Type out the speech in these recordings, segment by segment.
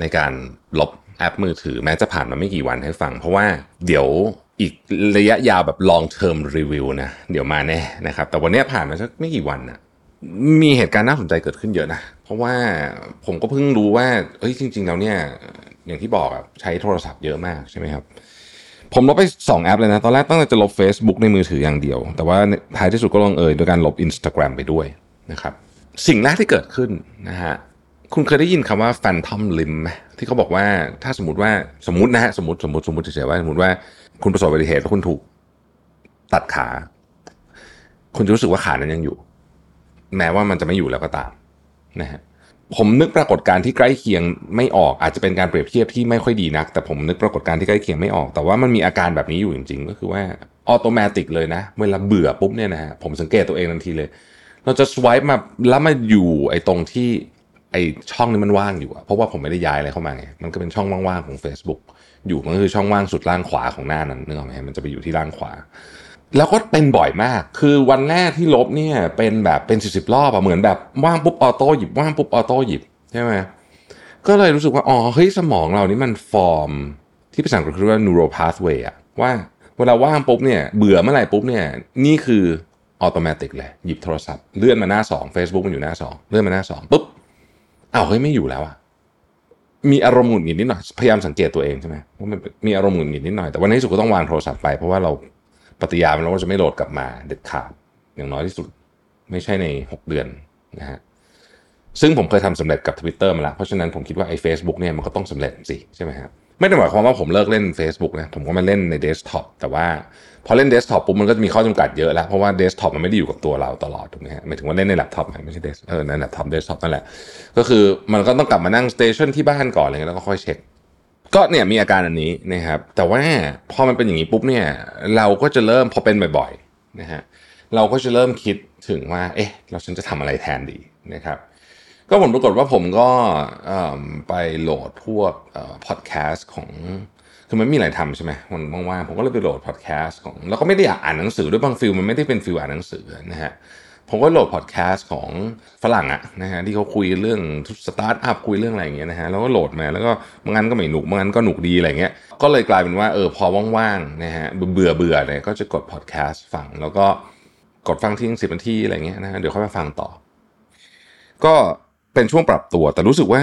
ในการลบแอปมือถือแม้จะผ่านมาไม่กี่วันให้ฟัง เพราะว่าเดี๋ยวอีกระยะยาวแบบ long term review นะ เดี๋ยวมาแน่นะครับ แต่วันนี้ผ่านมาสักไม่กี่วันนะมีเหตุการณ์น่าสนใจเกิดขึ้นเยอะนะ เพราะว่าผมก็เพิ่งรู้ว่าเฮ้ยจริง ๆ แล้วเนี่ย อย่างที่บอกอะใช้โทรศัพท์เยอะมากใช่ไหมครับ ผมลบไป 2 แอปเลยนะ ตอนแรกตั้งใจจะลบ Facebook ในมือถืออย่างเดียว แต่ว่าท้ายที่สุดก็ลงเอยโดยการลบ Instagram ไปด้วยนะครับ สิ่งแรกที่เกิดขึ้นนะฮะ คุณเคยได้ยินคำว่า Phantom Limb ไหมที่เขาบอกว่าถ้าสมมติว่าสมมตินะฮะสมมติสมมติสมมติเฉยๆว่าสมมติว่าคุณประสบอุบัติเหตุแล้วคุณถูกตัดขา คุณจะรู้สึกว่าขานั้นยังอยู่ แม้ว่ามันจะไม่อยู่แล้วก็ตามนะฮะผมนึกปรากฏการณ์ที่ใกล้เคียงไม่ออกอาจจะเป็นการเปรียบเทียบที่ไม่ค่อยดีนัก แต่ผมนึกปรากฏการณ์ที่ใกล้เคียงไม่ออก แต่ว่ามันมีอาการแบบนี้อยู่จริง ๆ ก็คือว่าautomatic เลยนะ เวลาเบื่อปุ๊บเนี่ยนะฮะผมสังเกตตัวเองทันทีเลย เราจะ swipe มาแล้วมาอยู่ไอ้ตรงที่ ไอช่องนี้มันว่างอยู่อะเพราะว่าผมไม่ได้ย้ายอะไรเข้ามาไงมันก็เป็นช่องว่างๆของ Facebook อยู่มันก็คือช่องว่างสุดล่างขวาของหน้านั้นนึกออกไหมมันจะไปอยู่ที่ล่างขวา แล้วก็เป็นบ่อยมาก คือวันแรกที่ลบเนี่ยเป็นแบบเป็นสิบสิบรอบอะเหมือนแบบว่างปุ๊บ auto หยิบว่างปุ๊บ auto หยิบใช่ไหมก็เลยรู้สึกว่าอ๋อเฮ้ยสมองเรานี่มันฟอร์ม ที่ภาษาอังกฤษเรียกว่า neural pathway อะว่าเวลาว่างปุ๊บเนี่ยเบื่อเมื่อไหร่ปุ๊บเนี่ยนี่คืออัตโนมัติเลยหยิบโทรศัพท์เลื่อนมาหน้าสอง Facebook มันอยู่หน้าสองเลื่อนมาหน้าสองปุ๊บ อ้าวเฮ้ยไม่อยู่แล้วอะมีอารมณ์หงุดหงิดนิดหน่อยพยายามสังเกตตัวเองใช่ไหมว่ามันมีอารมณ์หงุดหงิดนิดหน่อยแต่วันนี้สุดก็ต้องวางโทรศัพท์ไปเพราะว่าเราปฏิญาณแล้วว่าจะไม่โหลดกลับมาเด็ดขาดอย่างน้อยที่สุด ไม่ใช่ในหกเดือนนะฮะซึ่งผมเคยทำสำเร็จกับ Twitter มาแล้ว เพราะฉะนั้นผมคิดว่าไอ้ Facebook เนี่ยมันก็ต้องสำเร็จสิใช่ไหมครับ ไม่ได้หมายความว่าผมเลิกเล่น Facebook นะผมก็มาเล่นในเดสก์ท็อปแต่ว่าพอเล่นเดสก์ท็อปปุ๊บมันก็จะมีข้อจำกัดเยอะแล้ว เพราะว่าเดสก์ท็อปมันไม่ได้อยู่กับตัวเราตลอดถูกไหมฮะหมายถึงว่าเล่นในแล็ปท็อปไม่ใช่ desk เออใน laptop desktop นั่นแหละ ก็คือมันก็ต้องกลับมานั่ง station ที่บ้านก่อนอะไรเงี้ยแล้วก็ค่อยเช็ค ก็เนี่ยมีอาการอันนี้นะครับ แต่ว่าพอมันเป็นอย่างนี้ปุ๊บเนี่ยเราก็จะเริ่มพอเป็นบ่อยๆนะฮะเราก็จะเริ่มคิดถึงว่า เอ๊ะเราฉันจะทำอะไรแทนดีนะครับ ก็ผลปรากฏว่าผมก็ไปโหลดพวกพอดแคสต์ของคือมันมีอะไรทำใช่ไหมมันว่างๆผมก็เลยไปโหลดพอดแคสต์ของแล้วก็ไม่ได้อยากอ่านหนังสือด้วยบาง feel มันไม่ได้เป็น feel อ่านหนังสือนะฮะผมก็โหลดพอดแคสต์ของฝรั่งอะนะฮะที่เขาคุยเรื่องสตาร์ทอัพคุยเรื่องอะไรอย่างเงี้ยนะฮะแล้วก็โหลดมาแล้วก็บางอันก็ไม่หนุกบางอันก็หนุกดีอะไรเงี้ยก็เลยกลายเป็นว่าเออพอว่างๆนะฮะเบื่อเบื่อเนี่ยก็จะกดพอดแคสต์ฟังแล้วก็กดฟังทิ้งสิบนาทีอะไรเงี้ยนะฮะเดี๋ยวค่อยมาฟังต่อ ก็ เป็นช่วงปรับตัว แต่รู้สึกว่า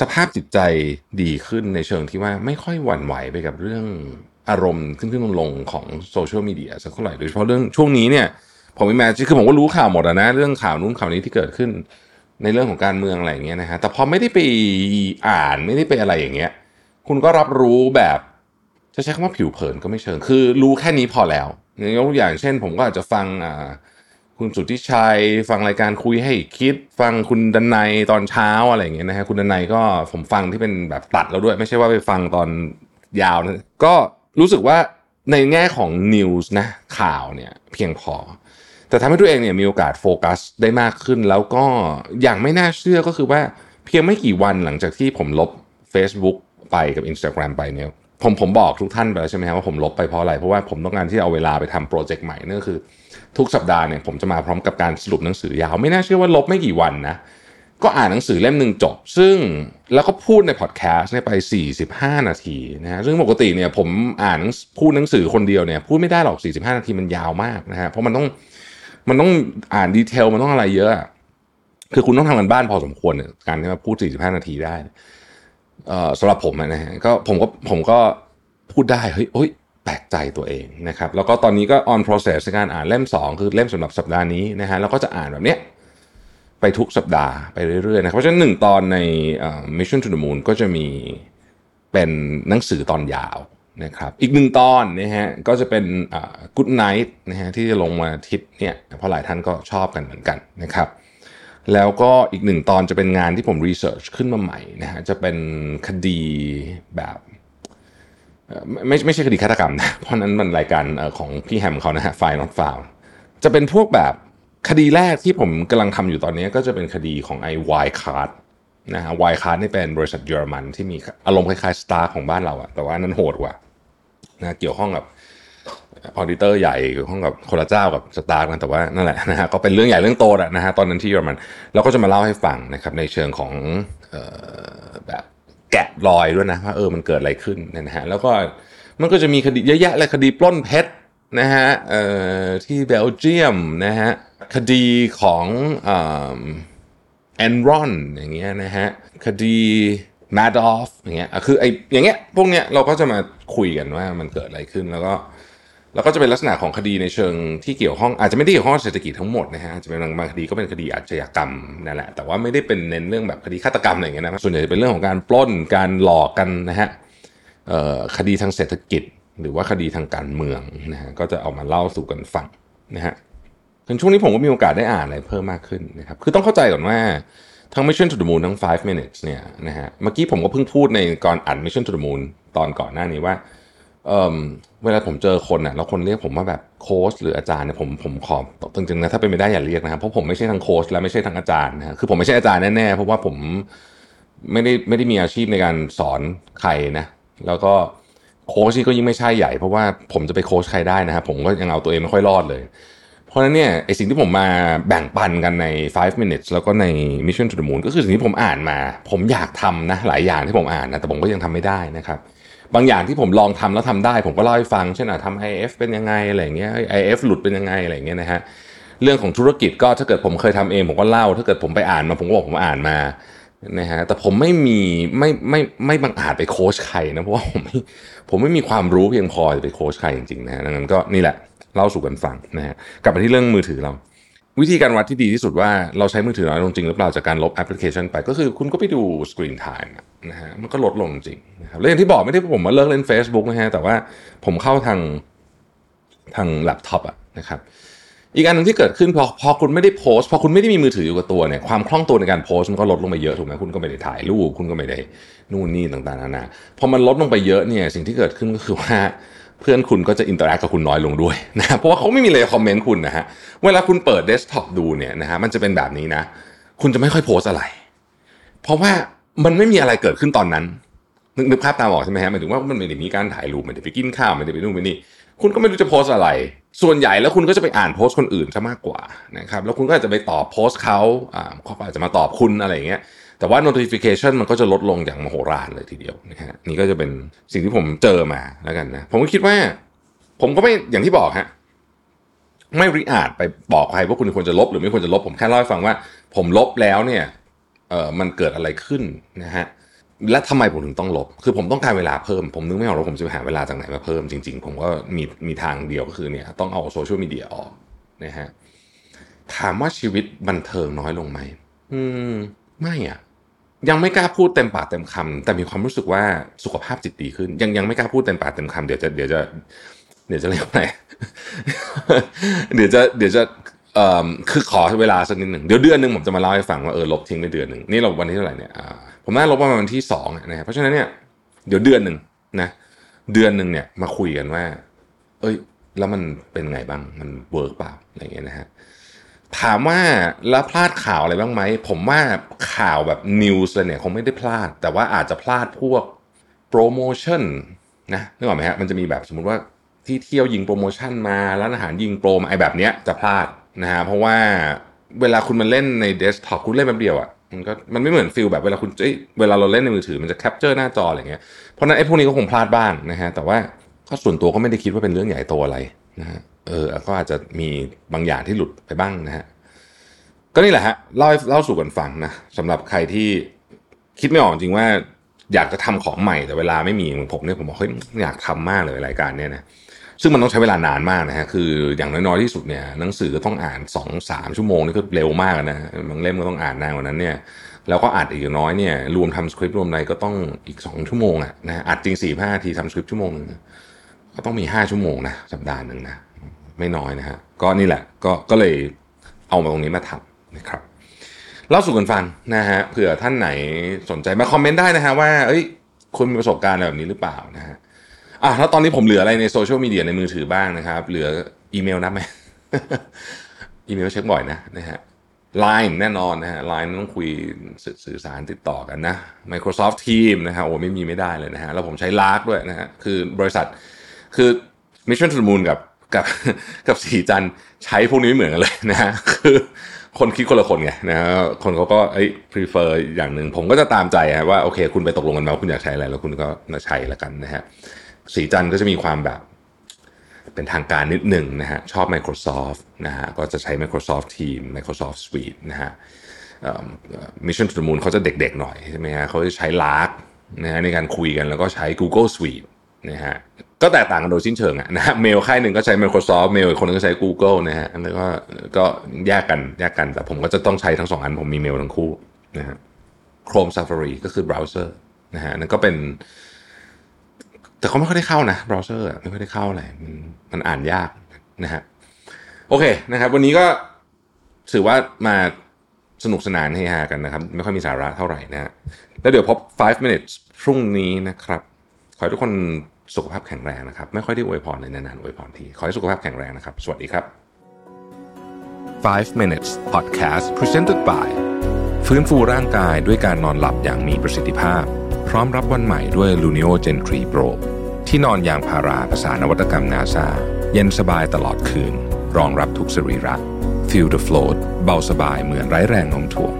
สภาพจิตใจดีขึ้นในเชิงที่ว่าไม่ค่อยหวั่นไหวไปกับเรื่องอารมณ์ขึ้นขึ้นลงของโซเชียลมีเดียสักเท่าไหร่โดยเฉพาะเรื่องช่วงนี้เนี่ย ผมไมีแมจคือผมก็รู้ข่าวหมดนะ เรื่องข่าวนู้นข่าวนี้ที่เกิดขึ้น ในเรื่องของการเมืองอะไรอย่างเงี้ยนะฮะแต่พอไม่ได้ไปอ่านไม่ได้ไปอะไรอย่างเงี้ย คุณก็รับรู้แบบจะใช้คำว่าผิวเผินก็ไม่เชิง คือรู้แค่นี้พอแล้วยกตัวอย่างเช่น ผมก็อาจจะฟังอ่า คุณสุทธิชัย ฟังรายการคุยให้คิด ฟังคุณดันไนตอนเช้าอะไรอย่างเงี้ยนะฮะคุณดันไนก็ผมฟังที่เป็นแบบตัดแล้วด้วย ไม่ใช่ว่าไปฟังตอนยาวนะก็รู้สึกว่าในแง่ของนิวส์นะข่าวเนี่ยเพียงพอ แต่ทำให้ตัวเองเนี่ยมีโอกาสโฟกัสได้มากขึ้น แล้วก็อย่างไม่น่าเชื่อก็คือว่าเพียงไม่กี่วันหลังจากที่ผมลบ Facebook ไปกับ Instagram ไปเนี่ย ผมผมบอกทุกท่านไปแล้วใช่ไหมครับว่าผมลบไปเพราะอะไร เพราะว่าผมต้องการที่เอาเวลาไปทำโปรเจกต์ใหม่นั่นก็คือ ทุกสัปดาห์เนี่ยผมจะมาพร้อมกับการสรุปหนังสือยาว ไม่น่าเชื่อว่าลบไม่กี่วันนะ ก็อ่านหนังสือเล่มหนึ่งจบ ซึ่งแล้วก็พูดในพอดแคสต์เนี่ยไป 45 นาทีนะฮะซึ่งปกติเนี่ยผมอ่านพูดหนังสือคนเดียวเนี่ยพูดไม่ได้หรอก 45 นาทีมันยาวมากนะฮะเพราะมันต้องมันต้องอ่านดีเทลมันต้องอะไรเยอะ คือคุณต้องทำกันบ้านพอสมควรเนี่ยการที่มาพูด 45 นาทีได้ สำหรับผมนะฮะก็ผมก็ผมก็พูดได้เฮ้ยโอ๊ยแปลกใจตัวเองนะครับแล้วก็ตอนนี้ก็ on process ในการอ่านเล่ม 2 คือเล่มสำหรับสัปดาห์นี้นะฮะแล้วก็จะอ่านแบบเนี้ยไปทุกสัปดาห์ไปเรื่อยๆนะครับเพราะฉะนั้นหนึ่งตอนใน Mission to the Moon ก็จะมีเป็นหนังสือตอนยาวนะครับอีกหนึ่งตอนนะฮะก็จะเป็น Good Night นะฮะที่จะลงมาทิศเนี่ยเพราะหลายท่านก็ชอบกันเหมือนกันนะครับ แล้วก็อีกหนึ่งตอนจะเป็นงานที่ผม research ขึ้นมาใหม่นะฮะจะเป็นคดีแบบไม่ไม่ใช่คดีฆาตกรรมนะเพราะนั้นมันรายการของพี่แฮมเขานะฮะไฟล์ not found จะเป็นพวกแบบคดีแรกที่ผมกำลังทำอยู่ตอนนี้ก็จะเป็นคดีของไอ้ Wirecard นะฮะ Wirecard นี่เป็นบริษัทเยอรมันที่มีอารมณ์คล้ายๆ STARK ของบ้านเราอะแต่ว่านั้นโหดกว่านะเกี่ยวข้องกับ auditor ใหญ่เกี่ยวข้องกับคนละเจ้ากับ STARK นะแต่ว่านั่นแหละนะฮะก็เป็นเรื่องใหญ่เรื่องโตนะฮะตอนนั้นที่เยอรมันเราก็จะมาเล่าให้ฟังนะครับในเชิงของแบบแกะรอยด้วยนะว่าเออมันเกิดอะไรขึ้นนะฮะแล้วก็มันก็จะมีคดีเยอะแยะเลยคดีปล้นเพชรนะฮะที่เบลเยียมนะฮะคดีของแอนรอนอย่างเงี้ยนะฮะคดีมาดอฟอย่างเงี้ยคือไออย่างเงี้ยพวกเนี้ยเราก็จะมาคุยกันว่ามันเกิดอะไรขึ้นแล้วก็ แล้วก็จะเป็นลักษณะของคดีในเชิงที่เกี่ยวข้องอาจจะไม่ได้เกี่ยวข้องเศรษฐกิจทั้งหมดนะฮะจะเป็นบางคดีก็เป็นคดีอาชญากรรมนั่นแหละแต่ว่าไม่ได้เป็นเน้นเรื่องแบบคดีฆาตกรรมอะไรอย่างเงี้ยนะส่วนใหญ่จะเป็นเรื่องของการปล้นการหลอกกันนะฮะคดีทางเศรษฐกิจ หรือว่าคดีทางการเมืองนะฮะก็จะเอามาเล่าสู่กันฟังนะฮะในช่วงนี้ผมก็มีโอกาสได้อ่านอะไรเพิ่มมากขึ้นนะครับคือต้องเข้าใจก่อนว่าทั้ง Mission to the Moon ทั้ง 5 minutes เนี่ยนะฮะเมื่อกี้ผมก็เพิ่งพูดในก่อนอ่าน Mission to the Moon ตอนก่อนหน้านี้ว่า เเวลาผมเจอคนอะแล้วคนเรียกผมว่าแบบโค้ชหรืออาจารย์เนี่ยผมผมขอจริงๆนะถ้าเป็นไม่ได้อย่าเรียกนะครับเพราะผมไม่ใช่ทั้งโค้ชและไม่ใช่ทั้งอาจารย์นะคือผมไม่ใช่อาจารย์แน่ๆเพราะว่าผมไม่ได้ไม่ได้มีอาชีพในการสอนใครนะ แล้วก็โค้ชนี่ก็ยิ่งไม่ใช่ใหญ่เพราะว่าผมจะไปโค้ชใครได้นะครับผมก็ยังเอาตัวเองไม่ค่อยรอดเลย เพราะฉะนั้นเนี่ยไอสิ่งที่ผมมาแบ่งปันกันใน 5 minutes แล้วก็ใน mission to the moon ก็คือสิ่งที่ผมอ่านมา ผมอยากทำนะหลายอย่างที่ผมอ่านนะแต่ผมก็ยังทำไม่ได้นะครับ บางอย่างที่ผมลองทำแล้วทำได้ ผมก็เล่าให้ฟัง เช่นอะทำ IF เอฟเป็นยังไงอะไรเงี้ย IF หลุดเป็นยังไงอะไรเงี้ยนะฮะเรื่องของธุรกิจก็ถ้าเกิดผมเคยทำเองผมก็เล่า ถ้าเกิดผมไปอ่านมาผมก็บอกผมอ่านมานะฮะแต่ผมไม่มีไม่ไม่ไม่บังอาจไปโค้ชใครนะเพราะว่าผมไม่ผมไม่มีความรู้เพียงพอจะไปโค้ชใครจริงๆนะฮะดังนั้นก็นี่แหละเล่าสู่กันฟังนะฮะกลับมาที่เรื่องมือถือเรา วิธีการวัดที่ดีที่สุดว่าเราใช้มือถือน้อยลงจริงหรือเปล่าจากการลบแอปพลิเคชันไปก็คือคุณก็ไปดู screen time นะฮะมันก็ลดลงจริงนะครับแล้วอย่างที่บอกไม่ได้ผมมาเลิกเล่น Facebook นะฮะแต่ว่าผมเข้าทางทางแล็ปท็อปอะนะครับอีกอันหนึ่งที่เกิดขึ้นพอพอคุณไม่ได้โพสต์พอคุณไม่ได้มีมือถืออยู่กับตัวเนี่ยความคล่องตัวในการโพสต์มันก็ลดลงไปเยอะถูกไหมคุณก็ไม่ได้ถ่ายรูปคุณก็ไม่ได้นู่นนี่ต่างๆนานาพอมันลดลงไปเยอะเนี่ยสิ่งที่เกิดขึ้นก็คือว่า เพื่อนคุณก็จะ interact กับคุณน้อยลงด้วยนะเพราะว่าเขาไม่มีเลยคอมเมนต์คุณนะฮะเวลาคุณเปิดเดสก์ท็อปดูเนี่ยนะฮะมันจะเป็นแบบนี้นะ คุณจะไม่ค่อยโพสอะไร เพราะว่ามันไม่มีอะไรเกิดขึ้นตอนนั้น นึกนึกภาพตามออกใช่ไหมฮะหมายถึงว่ามันไม่ได้มีการถ่ายรูปไม่ได้ไปกินข้าวไม่ได้ไปนู่นไปนี่คุณก็ไม่รู้จะโพสอะไร ส่วนใหญ่แล้วคุณก็จะไปอ่านโพสคนอื่นซะมากกว่านะครับ แล้วคุณก็อาจจะไปตอบโพสเขาอ่าเขาอาจจะมาตอบคุณอะไรอย่างเงี้ย แต่ว่า notification มันก็จะลดลงอย่างมโหฬารเลยทีเดียวนะฮะนี่ก็จะเป็นสิ่งที่ผมเจอมาแล้วกันนะผมก็คิดว่า ผมก็ไม่อย่างที่บอกฮะไม่ริอาจไปบอกใครว่าคุณควรจะลบหรือไม่ควรจะลบ ผมแค่เล่าให้ฟังว่า ผมลบแล้วเนี่ยเออมันเกิดอะไรขึ้นนะฮะและทำไมผมถึงต้องลบ คือผมต้องการเวลาเพิ่ม ผมนึกไม่ออกว่าผมจะไปหาเวลาจากไหนมาเพิ่มจริงๆ ผมก็มีมีทางเดียวก็คือเนี่ยต้องเอาโซเชียลมีเดียออกนะฮะถามว่าชีวิตบันเทิงน้อยลงไหม อืม ไม่อะ ยังไม่กล้าพูดเต็มปากเต็มคำแต่มีความรู้สึกว่าสุขภาพจิตดีขึ้น ยังยังไม่กล้าพูดเต็มปากเต็มคำเดี๋ยวจะเดี๋ยวจะเดี๋ยวจะเรียกว่าไงเดี๋ยวจะเดี๋ยวจะเอ่อคือขอเวลาสักนิดหนึ่งเดี๋ยวเดือนหนึ่งผมจะมาเล่าให้ฟังว่าเออลบทิ้งไปเดือนหนึ่งนี่เราวันที่เท่าไหร่เนี่ยผมน่าลบประมาณวันที่สองนะเพราะฉะนั้นเนี่ยเดี๋ยวเดือนหนึ่งนะ เดือนหนึ่งเนี่ยมาคุยกันว่า เอ้ย แล้วมันเป็นไงบ้างมัน work เปล่าอะไรเงี้ยนะฮะ ถามว่าแล้วพลาดข่าวอะไรบ้างไหม ผมว่าข่าวแบบ news เลยเนี่ยคงไม่ได้พลาด แต่ว่าอาจจะพลาดพวกโปรโมชั่นนะนึกออกไหมฮะมันจะมีแบบสมมติว่าที่เที่ยวยิงโปรโมชั่นมาร้านอาหารยิงโปรไอ้แบบเนี้ยจะพลาดนะฮะเพราะว่าเวลาคุณมาเล่นในเดสก์ท็อปคุณเล่นแป๊บเดียวอะมันก็มันไม่เหมือน feel แบบเวลาคุณเวลาเราเล่นในมือถือมันจะ capture หน้าจออะไรเงี้ยเพราะนั้นไอ้พวกนี้ก็คงพลาดบ้างนะฮะแต่ว่าก็ส่วนตัวก็ไม่ได้คิดว่าเป็นเรื่องใหญ่โตอะไรนะฮะ เออก็อาจจะมีบางอย่างที่หลุดไปบ้างนะฮะก็นี่แหละฮะเล่าเล่าสู่กันฟังนะสำหรับใครที่คิดไม่ออกจริงว่าอยากจะทำของใหม่แต่เวลาไม่มีเหมือนผมเนี่ยผมบอกเฮ้ยอยากทำมากเลยรายการเนี้ยนะซึ่งมันต้องใช้เวลานานมากนะฮะคืออย่างน้อยๆที่สุดเนี่ยหนังสือต้องอ่านสองสามชั่วโมงนี่ก็เร็วมากนะบางเล่มก็ต้องอ่านนานกว่านั้นเนี่ยแล้วก็อ่านอีกน้อยเนี่ยรวมทำสคริปต์รวมอะไรก็ต้องอีกสองชั่วโมงอะนะอัดจริงสี่ห้าทีทำสคริปต์ชั่วโมงนึงก็ต้องมีห้าชั่วโมงนะสัปดาห์หนึ่งนะ ไม่น้อยนะฮะก็นี่แหละก็ก็เลยเอามาตรงนี้มาทำนะครับเล่าสู่กันฟังนะฮะเผื่อท่านไหนสนใจมาคอมเมนต์ได้นะฮะว่าเอ้ยคุณมีประสบการณ์แบบนี้หรือเปล่านะฮะอะแล้วตอนนี้ผมเหลืออะไรในโซเชียลมีเดียในมือถือบ้างนะครับ เหลืออีเมลนับไหมอีเมลเช็คบ่อยนะนะฮะ Line แน่นอนนะฮะ Line ต้องคุยสื่อสารติดต่อกันนะ Microsoft Team นะฮะโอ้ไม่มีไม่ได้เลยนะฮะแล้วผมใช้ Lark ด้วยนะฮะคือบริษัทคือ Mission to the Moon กับ กับกับสีจันใช้พวกนี้ไม่เหมือนกันเลยนะฮะคือคนคิดคนละคนไงนะฮะคนเขาก็เอ้ย prefer อย่างหนึ่งผมก็จะตามใจฮะว่าโอเค คุณไปตกลงกันมาว่าคุณอยากใช้อะไรแล้วคุณก็ใช้ล้วกันนะฮะสีจันก็จะมีความแบบ เป็นทางการนิดหนึ่งนะฮะชอบ Microsoft นะฮะก็จะใช้ Microsoft Team Microsoft Suite นะฮะ Mission to the Moon เขาจะเด็กๆหน่อยใช่ไหมฮะเขาจะใช้ Lark นะฮะในการคุยกันแล้วก็ใช้ Google Suite นะฮะก็แตกต่างกันโดยสิ้นเชิงอะนะฮะเมลค่ายหนึ่งก็ใช้ Microsoft เมลอีกคนนึงก็ใช้ Google นะฮะแล้วก็ก็แยกกันแยกกัน แต่ผมก็จะต้องใช้ทั้งสองอัน ผมมีเมลทั้งคู่นะฮะ Chrome Safari ก็คือเบราว์เซอร์นะฮะนั่นก็เป็น แต่เขาไม่ค่อยได้เข้านะเบราว์เซอร์ไม่ค่อยได้เข้าอะไรมันมันอ่านยากนะฮะโอเคนะครับ วันนี้ก็ถือว่ามาสนุกสนานให้ฮากันนะครับ ไม่ค่อยมีสาระเท่าไหร่นะฮะแล้วเดี๋ยวพบ 5 minutes พรุ่งนี้นะครับ ขอให้ทุกคนสุขภาพแข็งแรงนะครับ ไม่ค่อยได้อวยพรเลยนานๆอวยพรที ขอให้สุขภาพแข็งแรงนะครับ สวัสดีครับ 5 minutes podcast presented by ฟื้นฟูร่างกายด้วยการนอนหลับอย่างมีประสิทธิภาพ พร้อมรับวันใหม่ด้วย Luno Gen 3 Pro ที่นอนยางพาราภาษานวัตกรรมนาซาเย็นสบายตลอดคืน รองรับทุกสรีระ Feel the float เบาสบายเหมือนไร้แรงโน้มถ่วง